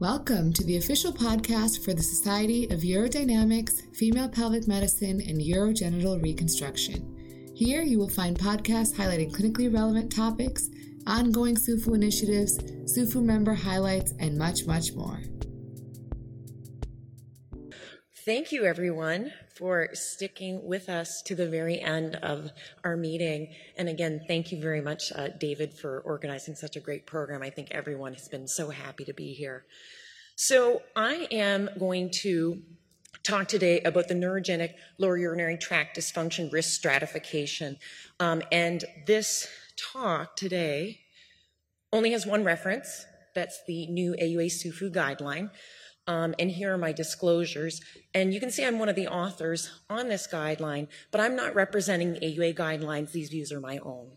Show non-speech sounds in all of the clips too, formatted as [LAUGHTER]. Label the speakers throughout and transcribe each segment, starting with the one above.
Speaker 1: Welcome to the official podcast for the Society of Urodynamics, Female Pelvic Medicine, and Urogenital Reconstruction. Here you will find podcasts highlighting clinically relevant topics, ongoing SUFU initiatives, SUFU member highlights, and much, much more.
Speaker 2: Thank you, everyone, for sticking with us to the very end of our meeting. And again, thank you very much, uh, David, for organizing such a great program. I think everyone has been so happy to be here. So, I am going to talk today about the neurogenic lower urinary tract dysfunction risk stratification. Um, and this talk today only has one reference. That's the new AUA SUFU guideline. Um, and here are my disclosures. And you can see I'm one of the authors on this guideline, but I'm not representing AUA guidelines. These views are my own.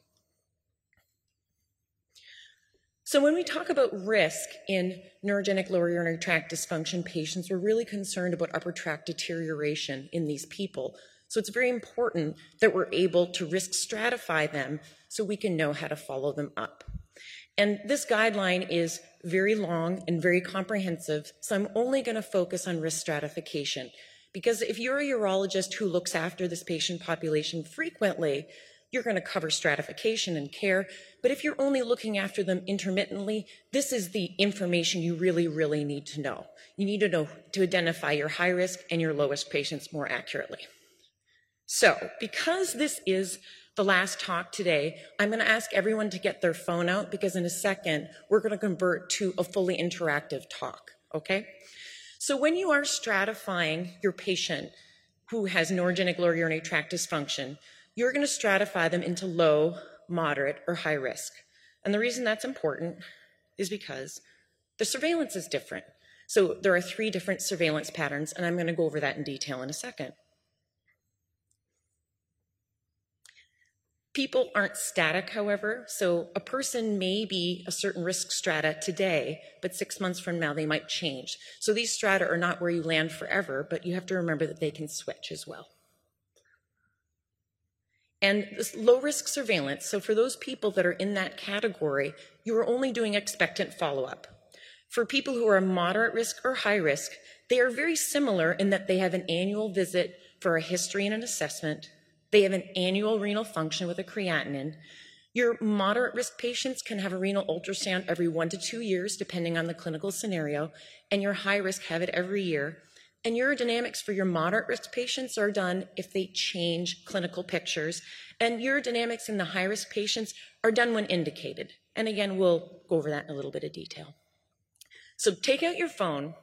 Speaker 2: So when we talk about risk in neurogenic lower urinary tract dysfunction patients, we're really concerned about upper tract deterioration in these people. So it's very important that we're able to risk stratify them so we can know how to follow them up. And this guideline is very long and very comprehensive, so I'm only going to focus on risk stratification. Because if you're a urologist who looks after this patient population frequently, you're going to cover stratification and care. But if you're only looking after them intermittently, this is the information you really, really need to know. You need to know to identify your high risk and your lowest patients more accurately. So, because this is the last talk today, I'm going to ask everyone to get their phone out because in a second, we're going to convert to a fully interactive talk, okay? So when you are stratifying your patient who has neurogenic lower urinary tract dysfunction, you're going to stratify them into low, moderate, or high risk. And the reason that's important is because the surveillance is different. So there are three different surveillance patterns, and I'm going to go over that in detail in a second. People aren't static, however, so a person may be a certain risk strata today, but six months from now they might change. So these strata are not where you land forever, but you have to remember that they can switch as well. And this low risk surveillance, so for those people that are in that category, you are only doing expectant follow up. For people who are moderate risk or high risk, they are very similar in that they have an annual visit for a history and an assessment, they have an annual renal function with a creatinine. Your moderate risk patients can have a renal ultrasound every one to two years, depending on the clinical scenario, and your high risk have it every year. And urodynamics for your moderate risk patients are done if they change clinical pictures. And urodynamics in the high risk patients are done when indicated. And again, we'll go over that in a little bit of detail. So take out your phone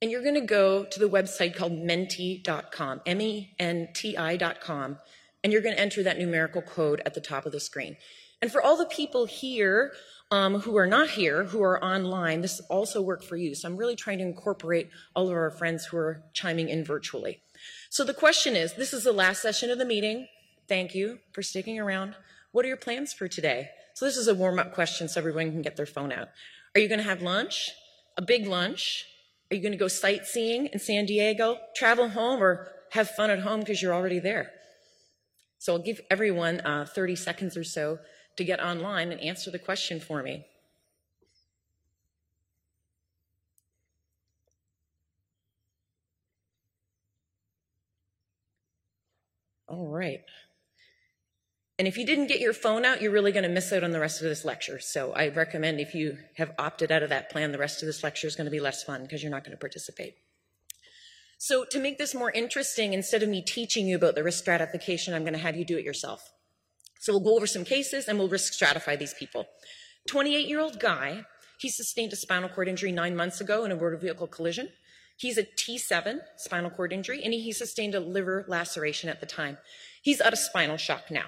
Speaker 2: and you're going to go to the website called menti.com, M E N T I.com, and you're going to enter that numerical code at the top of the screen. And for all the people here um, who are not here, who are online, this also work for you. So I'm really trying to incorporate all of our friends who are chiming in virtually. So the question is this is the last session of the meeting. Thank you for sticking around. What are your plans for today? So this is a warm up question so everyone can get their phone out. Are you going to have lunch? A big lunch? Are you going to go sightseeing in San Diego, travel home, or have fun at home because you're already there? So I'll give everyone uh, 30 seconds or so to get online and answer the question for me. All right. And if you didn't get your phone out, you're really going to miss out on the rest of this lecture. So I recommend if you have opted out of that plan, the rest of this lecture is going to be less fun because you're not going to participate. So to make this more interesting, instead of me teaching you about the risk stratification, I'm going to have you do it yourself. So we'll go over some cases and we'll risk stratify these people. 28 year old guy, he sustained a spinal cord injury nine months ago in a motor vehicle collision. He's a T7 spinal cord injury and he sustained a liver laceration at the time. He's out of spinal shock now.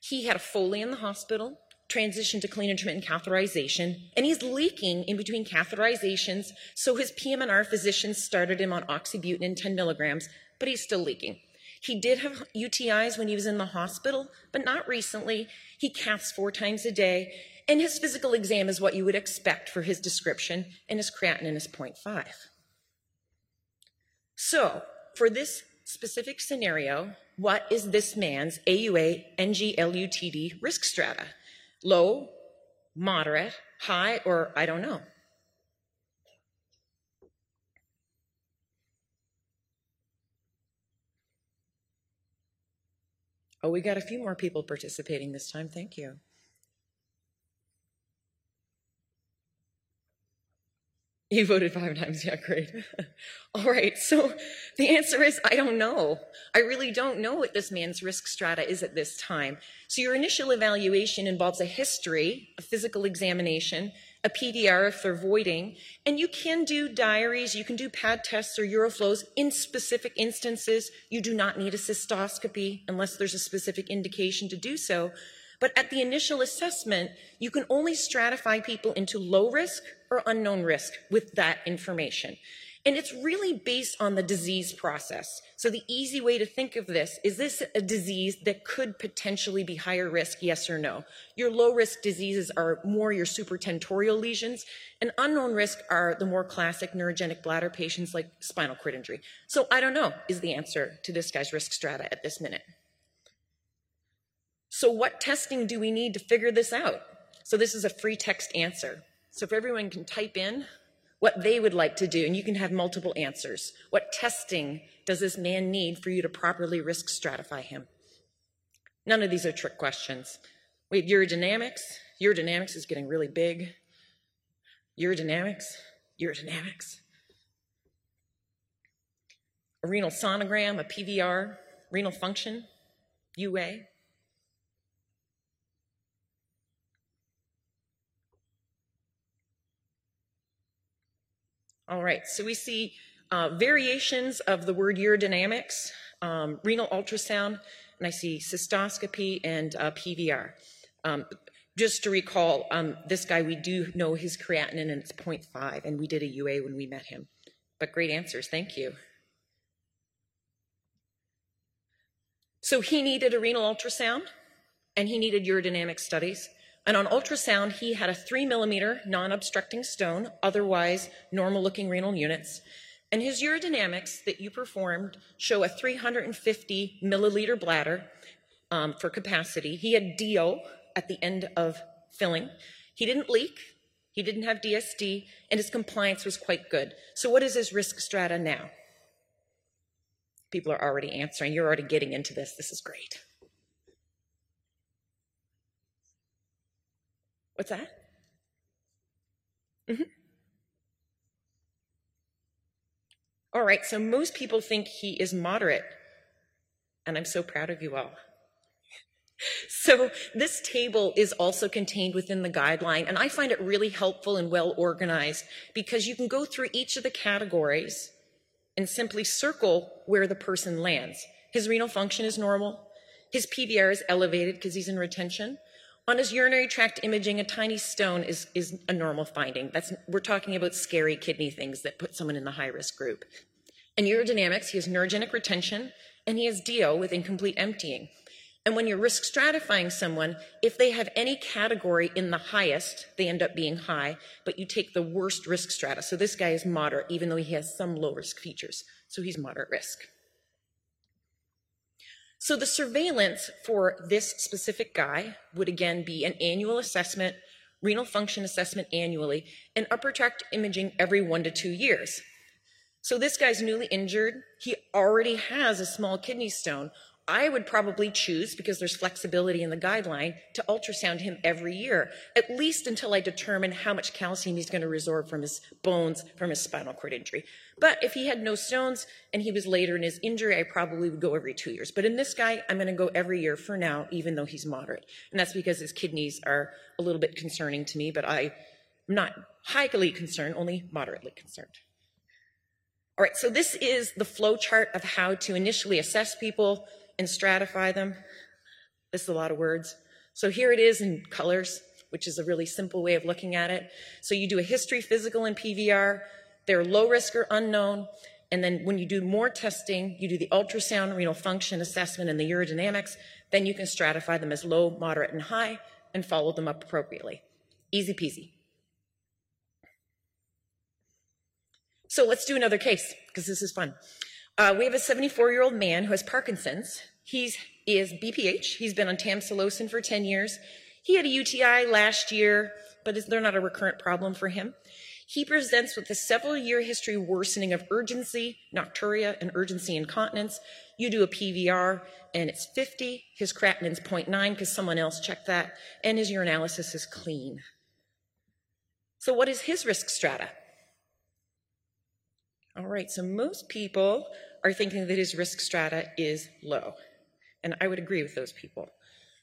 Speaker 2: He had a Foley in the hospital, transitioned to clean intermittent catheterization, and he's leaking in between catheterizations. So his PM&R physician started him on oxybutynin 10 milligrams, but he's still leaking. He did have UTIs when he was in the hospital, but not recently. He caths four times a day, and his physical exam is what you would expect for his description, and his creatinine is 0.5. So, for this specific scenario, what is this man's AUA NGLUTD risk strata? Low, moderate, high, or I don't know? Oh, we got a few more people participating this time. Thank you. You voted five times. Yeah, great. [LAUGHS] All right. So the answer is I don't know. I really don't know what this man's risk strata is at this time. So your initial evaluation involves a history, a physical examination, a PVR if they're voiding, and you can do diaries, you can do pad tests or uroflows in specific instances. You do not need a cystoscopy unless there's a specific indication to do so. But at the initial assessment, you can only stratify people into low risk or unknown risk with that information. And it's really based on the disease process. So the easy way to think of this, is this a disease that could potentially be higher risk, yes or no? Your low risk diseases are more your supratentorial lesions, and unknown risk are the more classic neurogenic bladder patients like spinal cord injury. So I don't know is the answer to this guy's risk strata at this minute. So what testing do we need to figure this out? So this is a free text answer. So if everyone can type in what they would like to do, and you can have multiple answers. What testing does this man need for you to properly risk stratify him? None of these are trick questions. We have urodynamics. Urodynamics is getting really big. Urodynamics, urodynamics. A renal sonogram, a PVR, renal function, UA. All right, so we see uh, variations of the word urodynamics, um, renal ultrasound, and I see cystoscopy and uh, PVR. Um, just to recall, um, this guy, we do know his creatinine and it's 0.5, and we did a UA when we met him. But great answers, thank you. So he needed a renal ultrasound and he needed urodynamic studies. And on ultrasound, he had a three millimeter non obstructing stone, otherwise normal looking renal units. And his urodynamics that you performed show a 350 milliliter bladder um, for capacity. He had DO at the end of filling. He didn't leak, he didn't have DSD, and his compliance was quite good. So, what is his risk strata now? People are already answering. You're already getting into this. This is great. What's that? Mm-hmm. All right, so most people think he is moderate, and I'm so proud of you all. [LAUGHS] So this table is also contained within the guideline, and I find it really helpful and well organized because you can go through each of the categories and simply circle where the person lands. His renal function is normal. His PVR is elevated because he's in retention. On his urinary tract imaging, a tiny stone is, is a normal finding. That's, we're talking about scary kidney things that put someone in the high risk group. In urodynamics, he has neurogenic retention and he has DO with incomplete emptying. And when you're risk stratifying someone, if they have any category in the highest, they end up being high, but you take the worst risk strata. So this guy is moderate, even though he has some low risk features. So he's moderate risk. So the surveillance for this specific guy would again be an annual assessment, renal function assessment annually, and upper tract imaging every one to two years. So this guy's newly injured. He already has a small kidney stone. I would probably choose, because there's flexibility in the guideline, to ultrasound him every year, at least until I determine how much calcium he's going to resorb from his bones from his spinal cord injury. But if he had no stones and he was later in his injury, I probably would go every two years. But in this guy, I'm going to go every year for now, even though he's moderate. And that's because his kidneys are a little bit concerning to me, but I'm not highly concerned, only moderately concerned. All right, so this is the flow chart of how to initially assess people and stratify them. This is a lot of words. So here it is in colors, which is a really simple way of looking at it. So you do a history, physical, and PVR. They're low risk or unknown. And then when you do more testing, you do the ultrasound, renal function assessment, and the urodynamics. Then you can stratify them as low, moderate, and high and follow them up appropriately. Easy peasy. So let's do another case because this is fun. Uh, we have a 74 year old man who has Parkinson's. He is BPH. He's been on tamsulosin for 10 years. He had a UTI last year, but they're not a recurrent problem for him. He presents with a several year history worsening of urgency, nocturia, and urgency incontinence. You do a PVR and it's 50. His creatinine's 0.9 because someone else checked that, and his urinalysis is clean. So, what is his risk strata? All right, so most people are thinking that his risk strata is low. And I would agree with those people.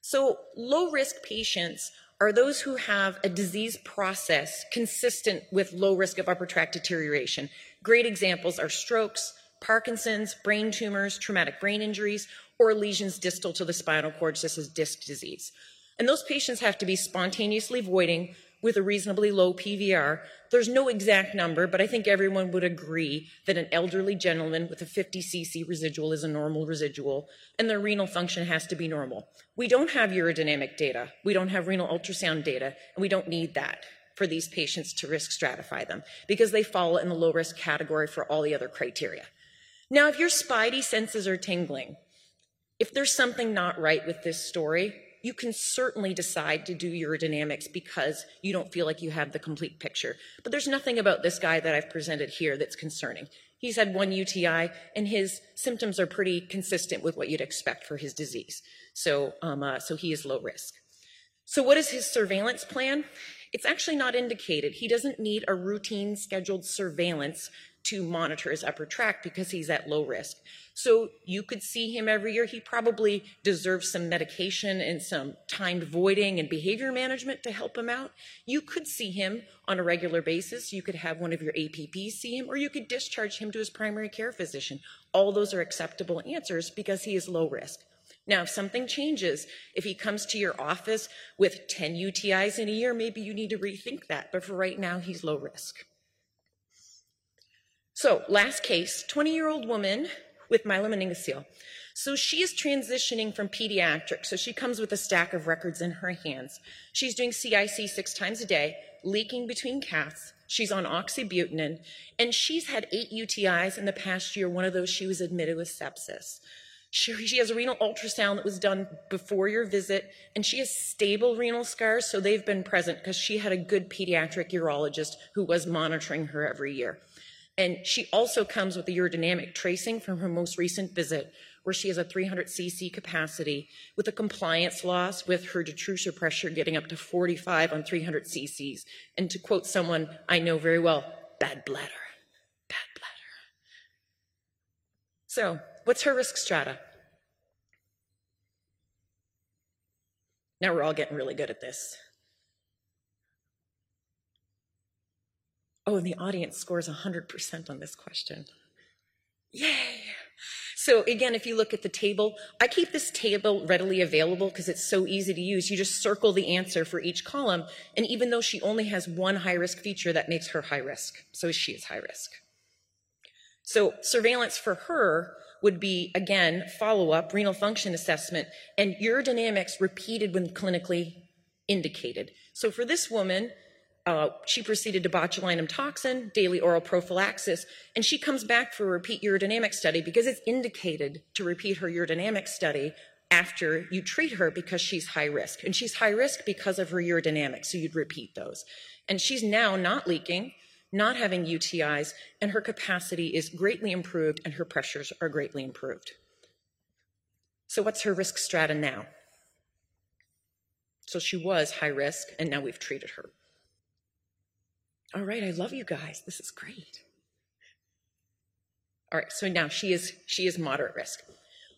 Speaker 2: So, low risk patients are those who have a disease process consistent with low risk of upper tract deterioration. Great examples are strokes, Parkinson's, brain tumors, traumatic brain injuries, or lesions distal to the spinal cord, such as disc disease. And those patients have to be spontaneously voiding with a reasonably low PVR. There's no exact number, but I think everyone would agree that an elderly gentleman with a 50 cc residual is a normal residual, and their renal function has to be normal. We don't have urodynamic data, we don't have renal ultrasound data, and we don't need that for these patients to risk stratify them because they fall in the low risk category for all the other criteria. Now, if your spidey senses are tingling, if there's something not right with this story, you can certainly decide to do urodynamics because you don't feel like you have the complete picture. But there's nothing about this guy that I've presented here that's concerning. He's had one UTI, and his symptoms are pretty consistent with what you'd expect for his disease. So, um, uh, so he is low risk. So, what is his surveillance plan? It's actually not indicated. He doesn't need a routine scheduled surveillance to monitor his upper tract because he's at low risk. So you could see him every year. He probably deserves some medication and some timed voiding and behavior management to help him out. You could see him on a regular basis. You could have one of your APPs see him, or you could discharge him to his primary care physician. All those are acceptable answers because he is low risk. Now, if something changes, if he comes to your office with 10 UTIs in a year, maybe you need to rethink that. But for right now, he's low risk. So, last case 20 year old woman with myelomeningocele. So she is transitioning from pediatric. So she comes with a stack of records in her hands. She's doing CIC six times a day, leaking between caths. She's on oxybutynin, and she's had eight UTIs in the past year. One of those, she was admitted with sepsis. She, she has a renal ultrasound that was done before your visit, and she has stable renal scars, so they've been present because she had a good pediatric urologist who was monitoring her every year. And she also comes with the urodynamic tracing from her most recent visit, where she has a 300 cc capacity with a compliance loss with her detrusor pressure getting up to 45 on 300 cc's. And to quote someone I know very well, bad bladder, bad bladder. So, what's her risk strata? Now we're all getting really good at this. Oh, and the audience scores 100% on this question. Yay! So again, if you look at the table, I keep this table readily available because it's so easy to use. You just circle the answer for each column. And even though she only has one high risk feature, that makes her high risk. So she is high risk. So surveillance for her would be, again, follow up, renal function assessment, and urodynamics repeated when clinically indicated. So for this woman, uh, she proceeded to botulinum toxin, daily oral prophylaxis, and she comes back for a repeat urodynamic study because it's indicated to repeat her urodynamic study after you treat her because she's high risk. And she's high risk because of her urodynamics, so you'd repeat those. And she's now not leaking, not having UTIs, and her capacity is greatly improved and her pressures are greatly improved. So, what's her risk strata now? So, she was high risk, and now we've treated her. All right, I love you guys. This is great. All right, so now she is she is moderate risk.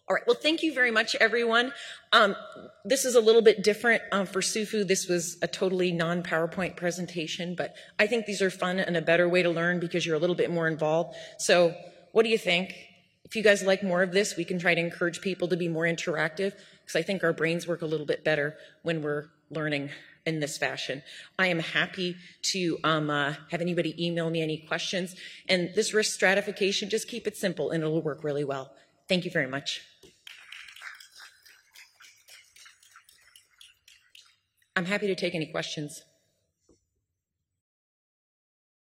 Speaker 2: All right, well, thank you very much, everyone. Um, this is a little bit different um, for Sufu. This was a totally non-PowerPoint presentation, but I think these are fun and a better way to learn because you're a little bit more involved. So what do you think? If you guys like more of this, we can try to encourage people to be more interactive because I think our brains work a little bit better when we're learning in this fashion. I am happy to um, uh, have anybody email me any questions. And this risk stratification, just keep it simple and it'll work really well. Thank you very much. I'm happy to take any questions.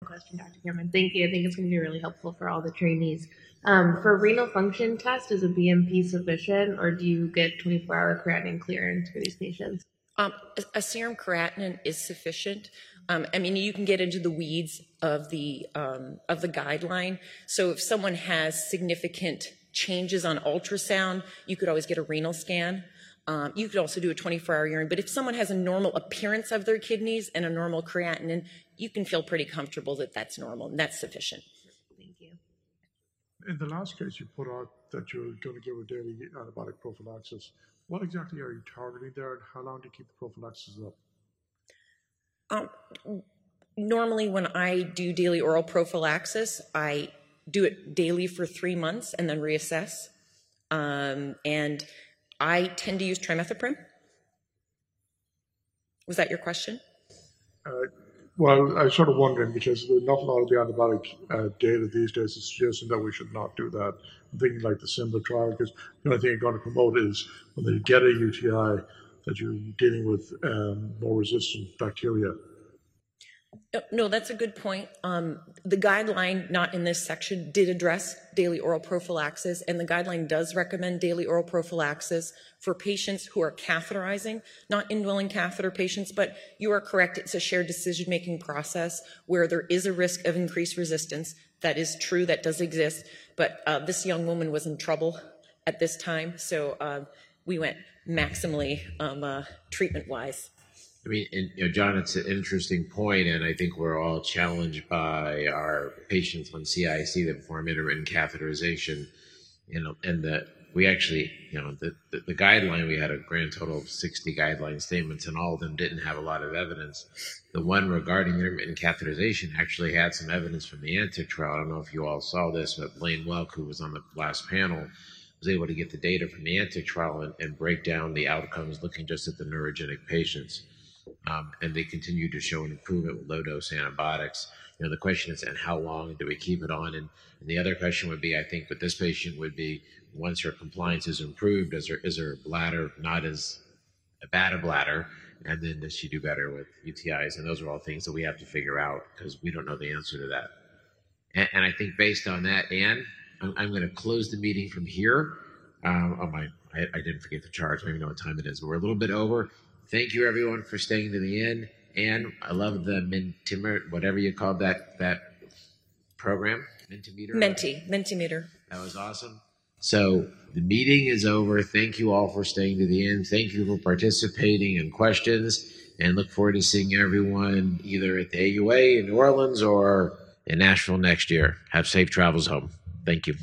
Speaker 3: Question, Dr. Cameron. Thank you. I think it's going to be really helpful for all the trainees. Um, for renal function test, is a BMP sufficient, or do you get 24-hour creatinine clearance for these patients?
Speaker 2: Um, a, a serum creatinine is sufficient. Um, I mean, you can get into the weeds of the um, of the guideline. So if someone has significant changes on ultrasound, you could always get a renal scan. Um, you could also do a 24-hour urine. But if someone has a normal appearance of their kidneys and a normal creatinine, you can feel pretty comfortable that that's normal and that's sufficient.
Speaker 3: Thank you.
Speaker 4: In the last case, you put out that you're going to give a daily antibiotic prophylaxis. What exactly are you targeting there, and how long do you keep the prophylaxis up?
Speaker 2: Um, normally, when I do daily oral prophylaxis, I do it daily for three months and then reassess. Um, and I tend to use trimethoprim. Was that your question?
Speaker 4: Uh, well, I was sort of wondering because an awful lot of the antibiotic uh, data these days is suggesting that we should not do that. I'm thinking like the SIMBA trial because the only thing you're going to promote is when they get a UTI that you're dealing with um, more resistant bacteria.
Speaker 2: Uh, no, that's a good point. Um, the guideline, not in this section, did address daily oral prophylaxis, and the guideline does recommend daily oral prophylaxis for patients who are catheterizing, not indwelling catheter patients, but you are correct. It's a shared decision making process where there is a risk of increased resistance. That is true, that does exist, but uh, this young woman was in trouble at this time, so uh, we went maximally um, uh, treatment wise.
Speaker 5: I mean, and, you know, John, it's an interesting point, and I think we're all challenged by our patients on CIC that perform intermittent catheterization. You know, and the we actually, you know, the, the, the guideline we had a grand total of sixty guideline statements, and all of them didn't have a lot of evidence. The one regarding intermittent catheterization actually had some evidence from the ANTIC trial. I don't know if you all saw this, but Blayne Welk, who was on the last panel, was able to get the data from the ANTIC trial and, and break down the outcomes looking just at the neurogenic patients um, and they continue to show an improvement with low dose antibiotics. You know, the question is, and how long do we keep it on? And, and the other question would be, I think, with this patient would be, once her compliance is improved, is her is her bladder not as bad a bladder, and then does she do better with UTIs? And those are all things that we have to figure out because we don't know the answer to that. And, and I think based on that, Anne, I'm, I'm going to close the meeting from here. Um, oh my, I, I, didn't forget the charge. I don't even know what time it is, but we're a little bit over. Thank you, everyone, for staying to the end. And I love the Mentimeter, whatever you called that that program, Mentimeter.
Speaker 2: Menti, Mentimeter.
Speaker 5: That was awesome. So the meeting is over. Thank you all for staying to the end. Thank you for participating and questions. And look forward to seeing everyone either at the AUA in New Orleans or in Nashville next year. Have safe travels home. Thank you.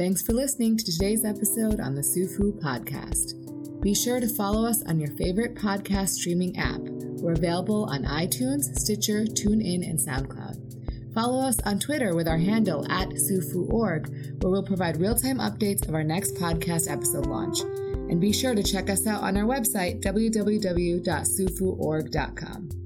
Speaker 1: Thanks for listening to today's episode on the SUFU podcast. Be sure to follow us on your favorite podcast streaming app. We're available on iTunes, Stitcher, TuneIn, and SoundCloud. Follow us on Twitter with our handle at SUFU.org, where we'll provide real time updates of our next podcast episode launch. And be sure to check us out on our website, www.sufuorg.com.